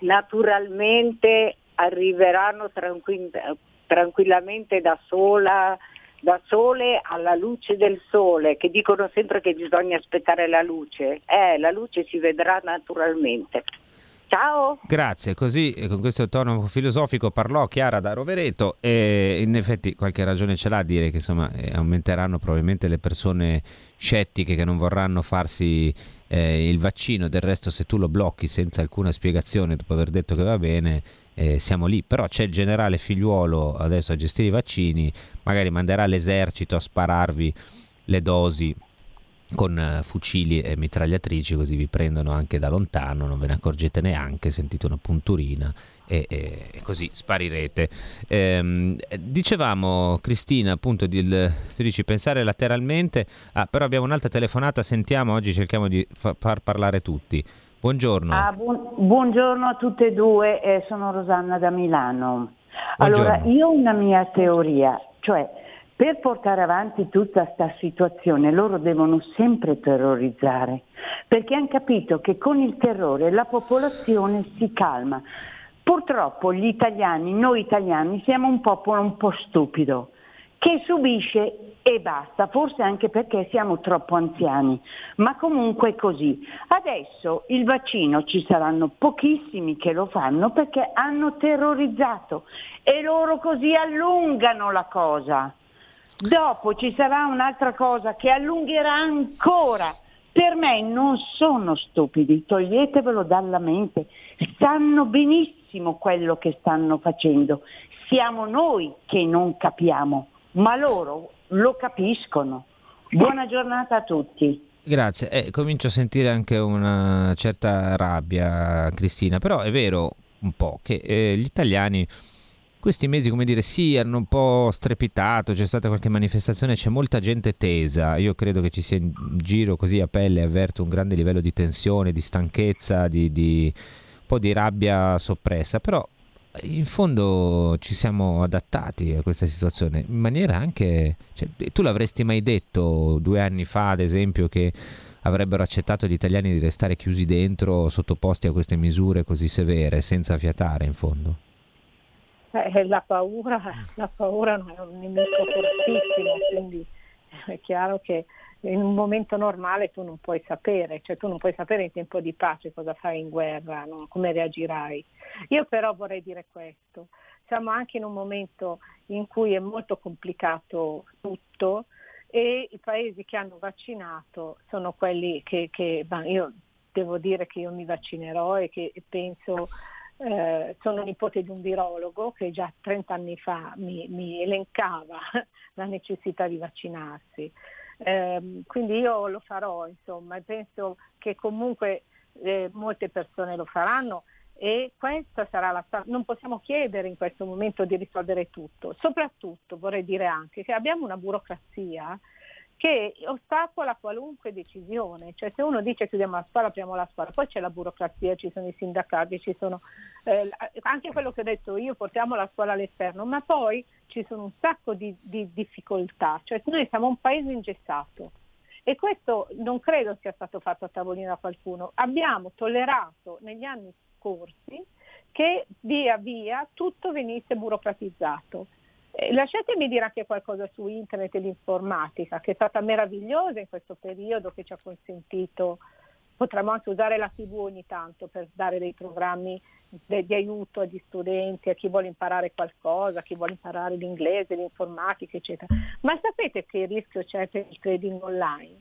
naturalmente arriveranno tranquill- tranquillamente da sola da sole alla luce del sole, che dicono sempre che bisogna aspettare la luce. Eh, la luce si vedrà naturalmente. Ciao! Grazie, così eh, con questo tono filosofico parlò Chiara da Rovereto e in effetti qualche ragione ce l'ha a dire che insomma eh, aumenteranno probabilmente le persone scettiche che non vorranno farsi eh, il vaccino, del resto se tu lo blocchi senza alcuna spiegazione dopo aver detto che va bene eh, siamo lì, però c'è il generale figliuolo adesso a gestire i vaccini, magari manderà l'esercito a spararvi le dosi con eh, fucili e mitragliatrici così vi prendono anche da lontano, non ve ne accorgete neanche, sentite una punturina e, e- e così sparirete. Ehm, eh, dicevamo Cristina appunto di, tu dici pensare lateralmente, ah, però abbiamo un'altra telefonata, sentiamo, oggi cerchiamo di fa- far parlare tutti. Buongiorno. Ah, buon- buongiorno a tutte e due, eh, sono Rosanna da Milano. Allora, Buongiorno. io ho una mia teoria, cioè per portare avanti tutta questa situazione loro devono sempre terrorizzare, perché hanno capito che con il terrore la popolazione si calma. Purtroppo gli italiani, noi italiani, siamo un popolo un po' stupido che subisce e basta, forse anche perché siamo troppo anziani, ma comunque è così. Adesso il vaccino ci saranno pochissimi che lo fanno perché hanno terrorizzato e loro così allungano la cosa. Dopo ci sarà un'altra cosa che allungherà ancora. Per me non sono stupidi, toglietevelo dalla mente, sanno benissimo quello che stanno facendo. Siamo noi che non capiamo, ma loro lo capiscono. Buona giornata a tutti. Grazie, eh, comincio a sentire anche una certa rabbia, Cristina, però è vero un po' che eh, gli italiani questi mesi, come dire, sì, hanno un po' strepitato, c'è stata qualche manifestazione, c'è molta gente tesa, io credo che ci sia in giro così a pelle, avverto un grande livello di tensione, di stanchezza, di, di un po' di rabbia soppressa, però in fondo ci siamo adattati a questa situazione in maniera anche... Cioè, tu l'avresti mai detto due anni fa, ad esempio, che avrebbero accettato gli italiani di restare chiusi dentro, sottoposti a queste misure così severe, senza fiatare in fondo? Eh, la, paura, la paura non è un nemico fortissimo, quindi è chiaro che in un momento normale tu non puoi sapere, cioè tu non puoi sapere in tempo di pace cosa fai in guerra, no? come reagirai. Io però vorrei dire questo, siamo anche in un momento in cui è molto complicato tutto e i paesi che hanno vaccinato sono quelli che, che io devo dire che io mi vaccinerò e che penso eh, sono nipote di un virologo che già 30 anni fa mi, mi elencava la necessità di vaccinarsi. Eh, quindi io lo farò, insomma, e penso che comunque eh, molte persone lo faranno e questa sarà la non possiamo chiedere in questo momento di risolvere tutto. Soprattutto vorrei dire anche che abbiamo una burocrazia che ostacola qualunque decisione, cioè se uno dice chiudiamo la scuola, apriamo la scuola, poi c'è la burocrazia, ci sono i sindacati, ci sono eh, anche quello che ho detto io, portiamo la scuola all'esterno, ma poi ci sono un sacco di, di difficoltà, cioè noi siamo un paese ingessato e questo non credo sia stato fatto a tavolino da qualcuno, abbiamo tollerato negli anni scorsi che via via tutto venisse burocratizzato lasciatemi dire anche qualcosa su internet e l'informatica, che è stata meravigliosa in questo periodo, che ci ha consentito, potremmo anche usare la TV ogni tanto per dare dei programmi de- di aiuto agli studenti, a chi vuole imparare qualcosa, a chi vuole imparare l'inglese, l'informatica, eccetera. Ma sapete che rischio c'è per il trading online?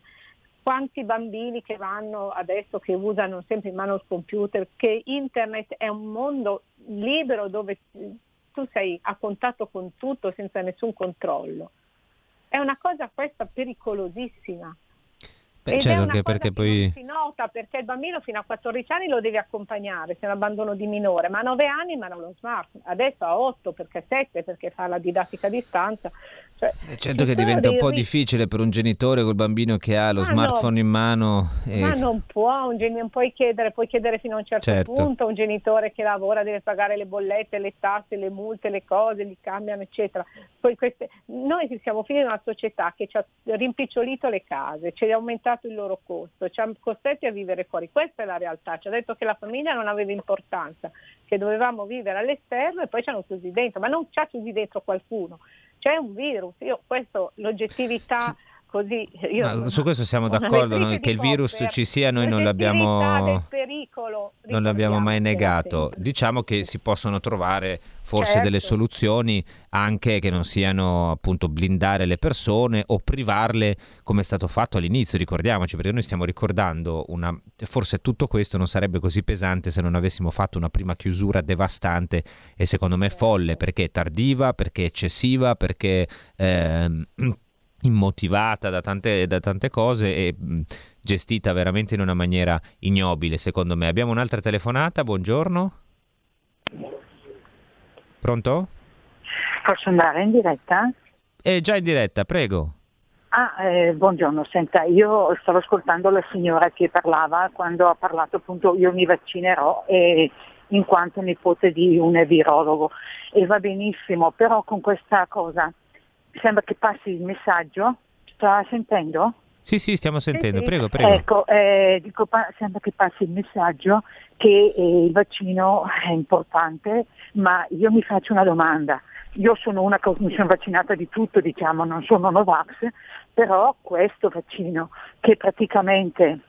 Quanti bambini che vanno adesso, che usano sempre in mano il computer, che internet è un mondo libero dove tu sei a contatto con tutto senza nessun controllo. È una cosa questa pericolosissima. Beh, certo, anche perché poi... si nota perché il bambino fino a 14 anni lo devi accompagnare, se è un abbandono di minore, ma a 9 anni ma non lo smartphone, adesso a 8 perché 7 perché fa la didattica a distanza. Cioè, Certo che diventa un po' rischi. difficile per un genitore col bambino che ha lo Ma smartphone no. in mano. E... Ma non può, un gen- non puoi chiedere, puoi chiedere fino a un certo Certo. punto, un genitore che lavora deve pagare le bollette, le tasse, le multe, le cose, li cambiano, eccetera. Poi queste- Noi siamo figli di una società che ci ha rimpicciolito le case, ci ha aumentato il loro costo, ci ha costretti a vivere fuori. Questa è la realtà, ci ha detto che la famiglia non aveva importanza, che dovevamo vivere all'esterno e poi ci hanno chiusi dentro, ma non ci ha chiusi dentro qualcuno, c'è un virus, io questo, l'oggettività così... Io su questo siamo d'accordo, di che il virus Popper, ci sia noi non l'abbiamo, pericolo, non l'abbiamo mai negato. Diciamo che si possono trovare forse Certo. delle soluzioni anche che non siano appunto blindare le persone o privarle come è stato fatto all'inizio, ricordiamoci, perché noi stiamo ricordando una... forse tutto questo non sarebbe così pesante se non avessimo fatto una prima chiusura devastante e secondo me folle, perché tardiva, perché eccessiva, perché... ehm, immotivata da tante, da tante cose e mh, gestita veramente in una maniera ignobile, secondo me. Abbiamo un'altra telefonata, buongiorno. Pronto? Posso andare in diretta? È già in diretta, prego. Ah, eh, buongiorno, senta, io stavo ascoltando la signora che parlava quando ha parlato appunto io mi vaccinerò e in quanto nipote di un virologo e va benissimo, però con questa cosa sembra che passi il messaggio, sta sentendo? Sì, sì, stiamo sentendo, prego, prego. Ecco, eh, dico, pa- sembra che passi il messaggio che eh, il vaccino è importante, ma io mi faccio una domanda. Io sono una che mi sono vaccinata di tutto, diciamo, non sono Novax, però questo vaccino che praticamente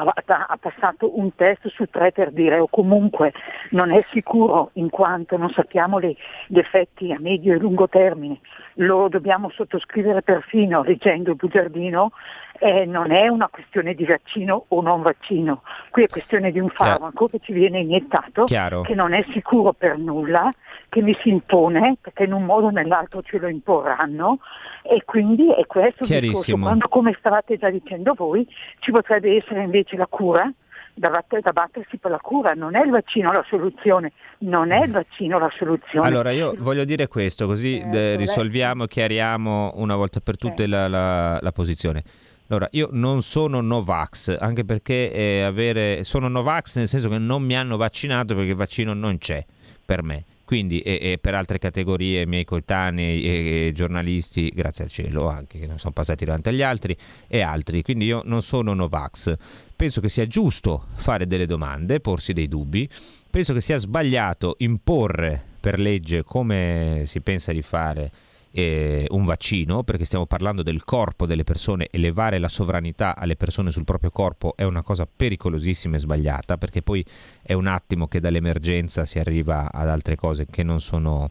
ha, ha passato un test su tre per dire o comunque non è sicuro in quanto non sappiamo le- gli effetti a medio e lungo termine, lo dobbiamo sottoscrivere perfino leggendo il bugiardino, eh, non è una questione di vaccino o non vaccino, qui è questione di un farmaco che ci viene iniettato, Chiaro. che non è sicuro per nulla, che mi si impone, perché in un modo o nell'altro ce lo imporranno. E quindi è questo il discorso. Quando come stavate già dicendo voi ci potrebbe essere invece la cura, da, da battersi per la cura, non è il vaccino la soluzione, non è il vaccino la soluzione. Allora io voglio dire questo, così eh, risolviamo, chiariamo una volta per tutte la, la- la posizione. Allora, io non sono Novax, anche perché eh, avere... sono Novax nel senso che non mi hanno vaccinato perché il vaccino non c'è per me. Quindi, e, e per altre categorie, miei coetanei e, e giornalisti, grazie al cielo anche, che non sono passati davanti agli altri, e altri. Quindi io non sono Novax. Penso che sia giusto fare delle domande, porsi dei dubbi. Penso che sia sbagliato imporre per legge come si pensa di fare eh, un vaccino, perché stiamo parlando del corpo delle persone, elevare la sovranità alle persone sul proprio corpo è una cosa pericolosissima e sbagliata, perché poi è un attimo che dall'emergenza si arriva ad altre cose che non sono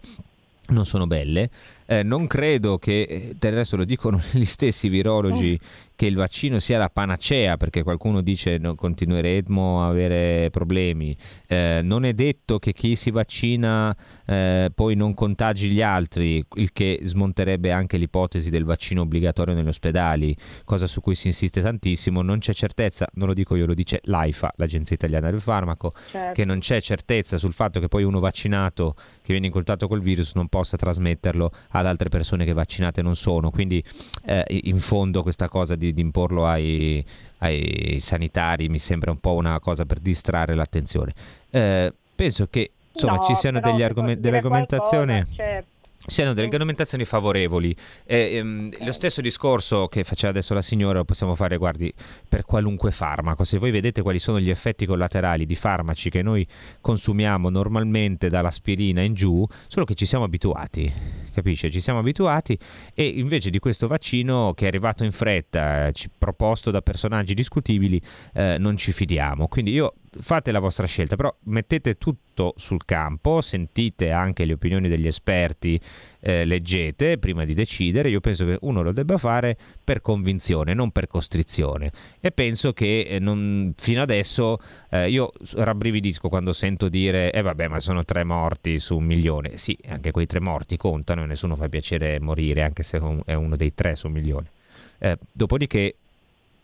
non sono belle. Eh, non credo che, eh, del resto lo dicono gli stessi virologi, che il vaccino sia la panacea, perché qualcuno dice no, continueremo a avere problemi. Eh, non è detto che chi si vaccina eh, poi non contagi gli altri, il che smonterebbe anche l'ipotesi del vaccino obbligatorio negli ospedali, cosa su cui si insiste tantissimo. Non c'è certezza, non lo dico io, lo dice l'AIFA, l'Agenzia Italiana del Farmaco, Certo. che non c'è certezza sul fatto che poi uno vaccinato che viene incoltato col virus non possa trasmetterlo ad altre persone che vaccinate non sono. Quindi eh, in fondo questa cosa di, di imporlo ai, ai sanitari mi sembra un po' una cosa per distrarre l'attenzione. Eh, penso che insomma No, ci siano degli posso delle argomentazioni. qualcosa, certo. Siano delle argomentazioni favorevoli. Eh, ehm, Lo stesso discorso che faceva adesso la signora lo possiamo fare, guardi, per qualunque farmaco. Se voi vedete quali sono gli effetti collaterali di farmaci che noi consumiamo normalmente dall'aspirina in giù, solo che ci siamo abituati, capisce? Ci siamo abituati e invece di questo vaccino che è arrivato in fretta, eh, proposto da personaggi discutibili, eh, non ci fidiamo. Quindi io fate la vostra scelta, però mettete tutto sul campo, sentite anche le opinioni degli esperti, eh, leggete prima di decidere. Io penso che uno lo debba fare per convinzione, non per costrizione. E penso che eh, non- fino adesso eh, io rabbrividisco quando sento dire: Eh, vabbè, ma sono tre morti su un milione. Sì, anche quei tre morti contano e nessuno fa piacere morire, anche se è uno dei tre su un milione. Eh, dopodiché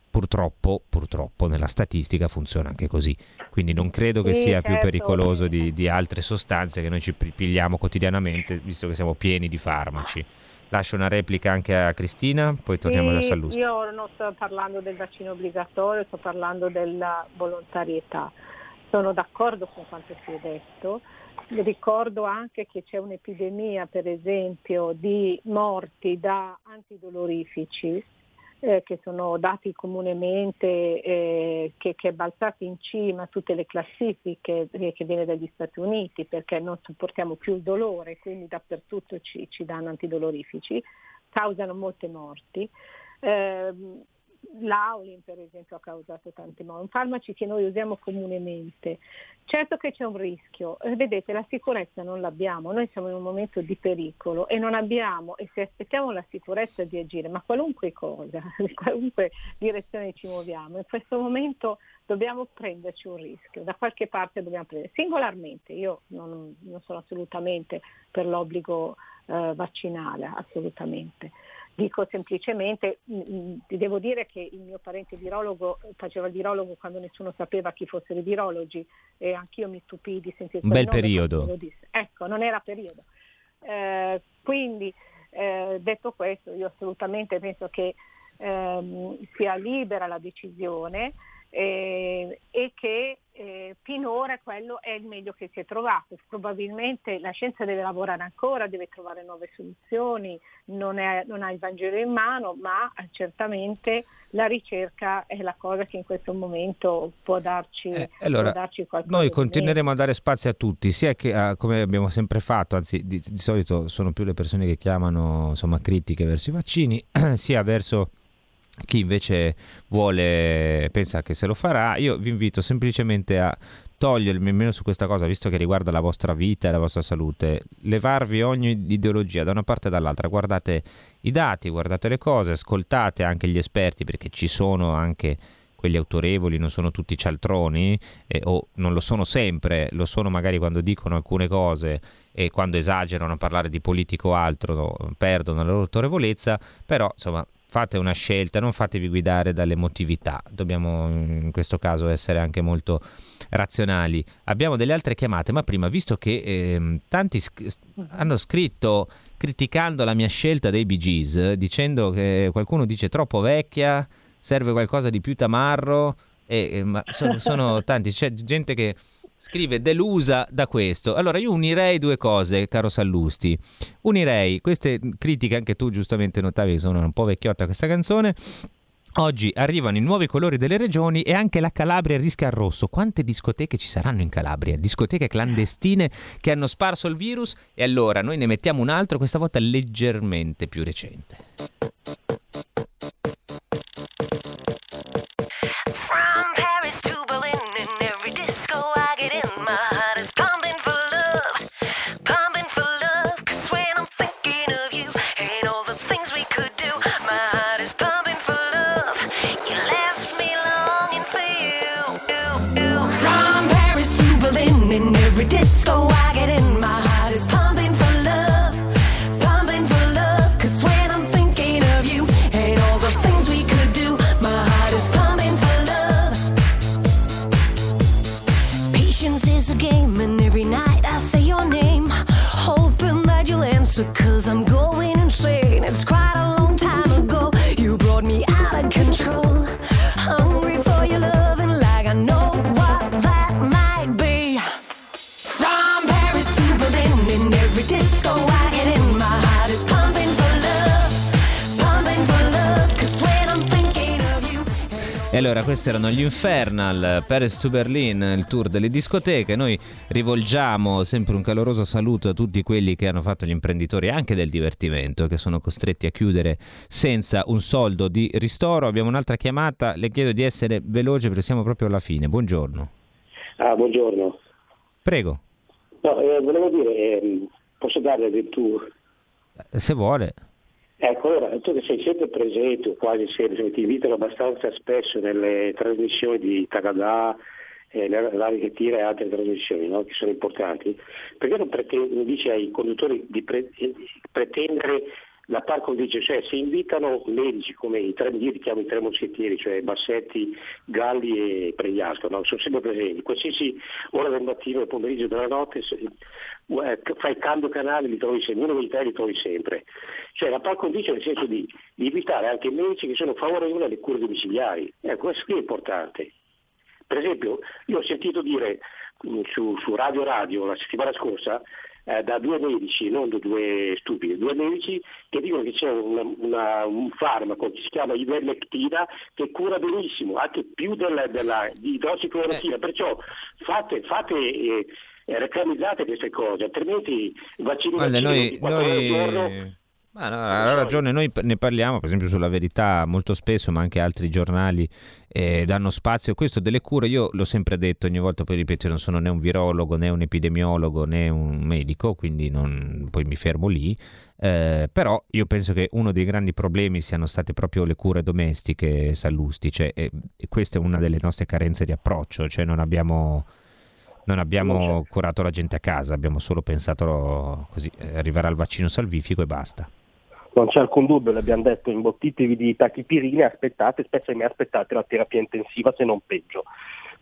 purtroppo, purtroppo nella statistica funziona anche così. Quindi non credo che Sì, sia più certo. pericoloso di, di altre sostanze che noi ci pi- pigliamo quotidianamente, visto che siamo pieni di farmaci. Lascio una replica anche a Cristina, poi torniamo da Sì, Sallusti. Io non sto parlando del vaccino obbligatorio, sto parlando della volontarietà. Sono d'accordo con quanto si è detto. Ricordo anche che c'è un'epidemia, per esempio, di morti da antidolorifici eh, che sono dati comunemente, eh, che, che è balzati in cima a tutte le classifiche eh, che viene dagli Stati Uniti perché non sopportiamo più il dolore, quindi dappertutto ci, ci danno antidolorifici, causano molte morti. L'Aulin per esempio ha causato tanti morti, farmaci che noi usiamo comunemente. Certo che c'è un rischio, Eh, vedete la sicurezza non l'abbiamo, noi siamo in un momento di pericolo e non abbiamo, e se aspettiamo la sicurezza di agire, ma qualunque cosa, in qualunque direzione ci muoviamo, in questo momento dobbiamo prenderci un rischio, da qualche parte dobbiamo prendere, singolarmente, io non, non sono assolutamente per l'obbligo eh, vaccinale, assolutamente. Dico semplicemente, mh, mh, ti devo dire che il mio parente virologo eh, faceva il virologo quando nessuno sapeva chi fossero i virologi e anch'io mi stupii di sentire Un bel nome periodo. Ecco, non era periodo. Eh, quindi, eh, detto questo, io assolutamente penso che ehm, sia libera la decisione eh, e che eh, finora quello è il meglio che si è trovato. Probabilmente la scienza deve lavorare ancora, deve trovare nuove soluzioni, non, è- non ha il Vangelo in mano, ma certamente la ricerca è la cosa che in questo momento può darci, Eh, Allora, può darci qualcosa noi continueremo a dare spazio a tutti, sia che a- come abbiamo sempre fatto, anzi di, di solito sono più le persone che chiamano insomma critiche verso i vaccini, sia verso chi invece vuole, pensa che se lo farà, io vi invito semplicemente a togliermi almeno su questa cosa, visto che riguarda la vostra vita e la vostra salute, levarvi ogni ideologia da una parte e dall'altra, guardate i dati, guardate le cose, ascoltate anche gli esperti perché ci sono anche quelli autorevoli, non sono tutti cialtroni eh, o non lo sono sempre, lo sono magari quando dicono alcune cose e quando esagerano a parlare di politico o altro no, perdono la loro autorevolezza, però insomma fate una scelta, non fatevi guidare dall'emotività, dobbiamo in questo caso essere anche molto razionali. Abbiamo delle altre chiamate, ma prima, visto che ehm, tanti sc- hanno scritto criticando la mia scelta dei Bee Gees, dicendo che qualcuno dice troppo vecchia, serve qualcosa di più tamarro, e, e- ma sono, sono tanti, c'è gente che scrive delusa da questo. Allora io unirei due cose, caro Sallusti. Unirei queste critiche, anche tu giustamente notavi che sono un po' vecchiotta questa canzone. Oggi arrivano i nuovi colori delle regioni e anche la Calabria rischia il rosso. Quante discoteche ci saranno in Calabria? Discoteche clandestine che hanno sparso il virus e allora noi ne mettiamo un altro, questa volta leggermente più recente. Allora questi erano gli Infernal, Paris to Berlin, il tour delle discoteche. Noi rivolgiamo sempre un caloroso saluto a tutti quelli che hanno fatto gli imprenditori anche del divertimento, che sono costretti a chiudere senza un soldo di ristoro. Abbiamo un'altra chiamata, le chiedo di essere veloce perché siamo proprio alla fine. Buongiorno. Ah, buongiorno. Prego, No, eh, volevo dire, ehm, posso darle del tu? eh, se vuole. Ecco, allora, tu che sei sempre presente, quasi sempre, ti invitano abbastanza spesso nelle trasmissioni di Tagadà, eh, l'aria che tira e altre trasmissioni no? che sono importanti, perché non, pretende, non dice ai conduttori di pre- pretendere la par condicio, cioè se invitano medici come i tre, io li chiamo i tre moschettieri, cioè Bassetti, Galli e Pregliasco, no? sono sempre presenti, qualsiasi ora del mattino, del pomeriggio, della notte, se- eh, fai cambio canale, li trovi sempre, uno dei tre li trovi sempre. Cioè la par condicio nel senso di, di invitare anche medici che sono favorevoli alle cure domiciliari, ecco, questo qui è importante. Per esempio, io ho sentito dire mh, su, su Radio Radio la settimana scorsa eh, da due medici, non da due stupidi, due medici che dicono che c'è una- una- un farmaco che si chiama ivermectina che cura benissimo, anche più della, della, di idrossiclorochina, perciò fate, fate eh, eh, reclamizzate queste cose, altrimenti vaccini Guarda, vaccini noi, al giorno noi... Ma no, ha ragione, noi ne parliamo per esempio sulla verità molto spesso, ma anche altri giornali eh, danno spazio a questo delle cure. Io l'ho sempre detto, ogni volta poi ripeto, non sono né un virologo né un epidemiologo né un medico, quindi non- poi mi fermo lì. Eh, però io penso che uno dei grandi problemi siano state proprio le cure domestiche sallusti, cioè, eh, questa è una delle nostre carenze di approccio, cioè non abbiamo, non abbiamo curato la gente a casa, abbiamo solo pensato così, arrivare al vaccino salvifico e basta. Non c'è alcun dubbio, l'abbiamo detto, imbottitevi di tachipirina e aspettate, spesso mi aspettate la terapia intensiva se non peggio.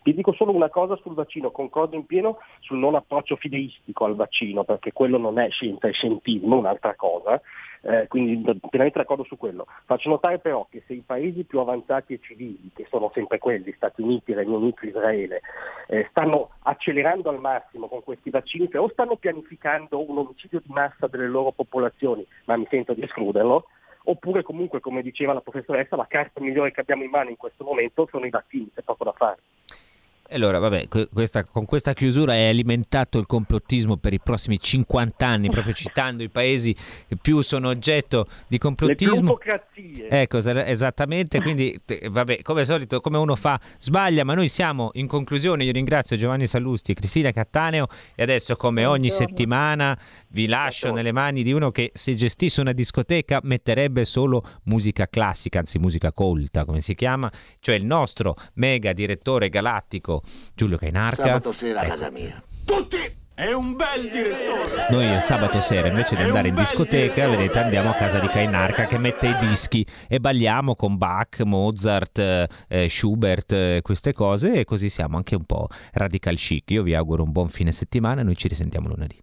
Vi dico solo una cosa sul vaccino, concordo in pieno sul non approccio fideistico al vaccino, perché quello non è scienza, è scientismo, un'altra cosa, eh, quindi pienamente d'accordo su quello. Faccio notare però che se i paesi più avanzati e civili, che sono sempre quelli, Stati Uniti, Regno Unito, Israele, eh, stanno accelerando al massimo con questi vaccini, cioè o stanno pianificando un omicidio di massa delle loro popolazioni, ma mi sento di escluderlo, oppure comunque, come diceva la professoressa, la carta migliore che abbiamo in mano in questo momento sono i vaccini, c'è poco da fare. Allora, vabbè, que- questa- con questa chiusura è alimentato il complottismo per i prossimi 50 anni, proprio citando i paesi che più sono oggetto di Le complottismo. plutocrazie. Ecco, sa- esattamente, quindi vabbè, come al solito, come uno fa, sbaglia, ma noi siamo in conclusione, io ringrazio Giovanni Sallusti e Cristina Cattaneo e adesso come ogni Buongiorno. settimana vi lascio nelle mani di uno che se gestisse una discoteca metterebbe solo musica classica, anzi musica colta, come si chiama, cioè il nostro mega direttore galattico Giulio Cainarca. Sabato sera a Ecco. casa mia. Tutti! È un bel direttore! Noi il sabato sera invece di andare in discoteca, vedete, andiamo a casa di Kainarka che mette i dischi e balliamo con Bach, Mozart, eh, eh, Schubert, eh, queste cose e così siamo anche un po' radical chic. Io vi auguro un buon fine settimana e noi ci risentiamo lunedì.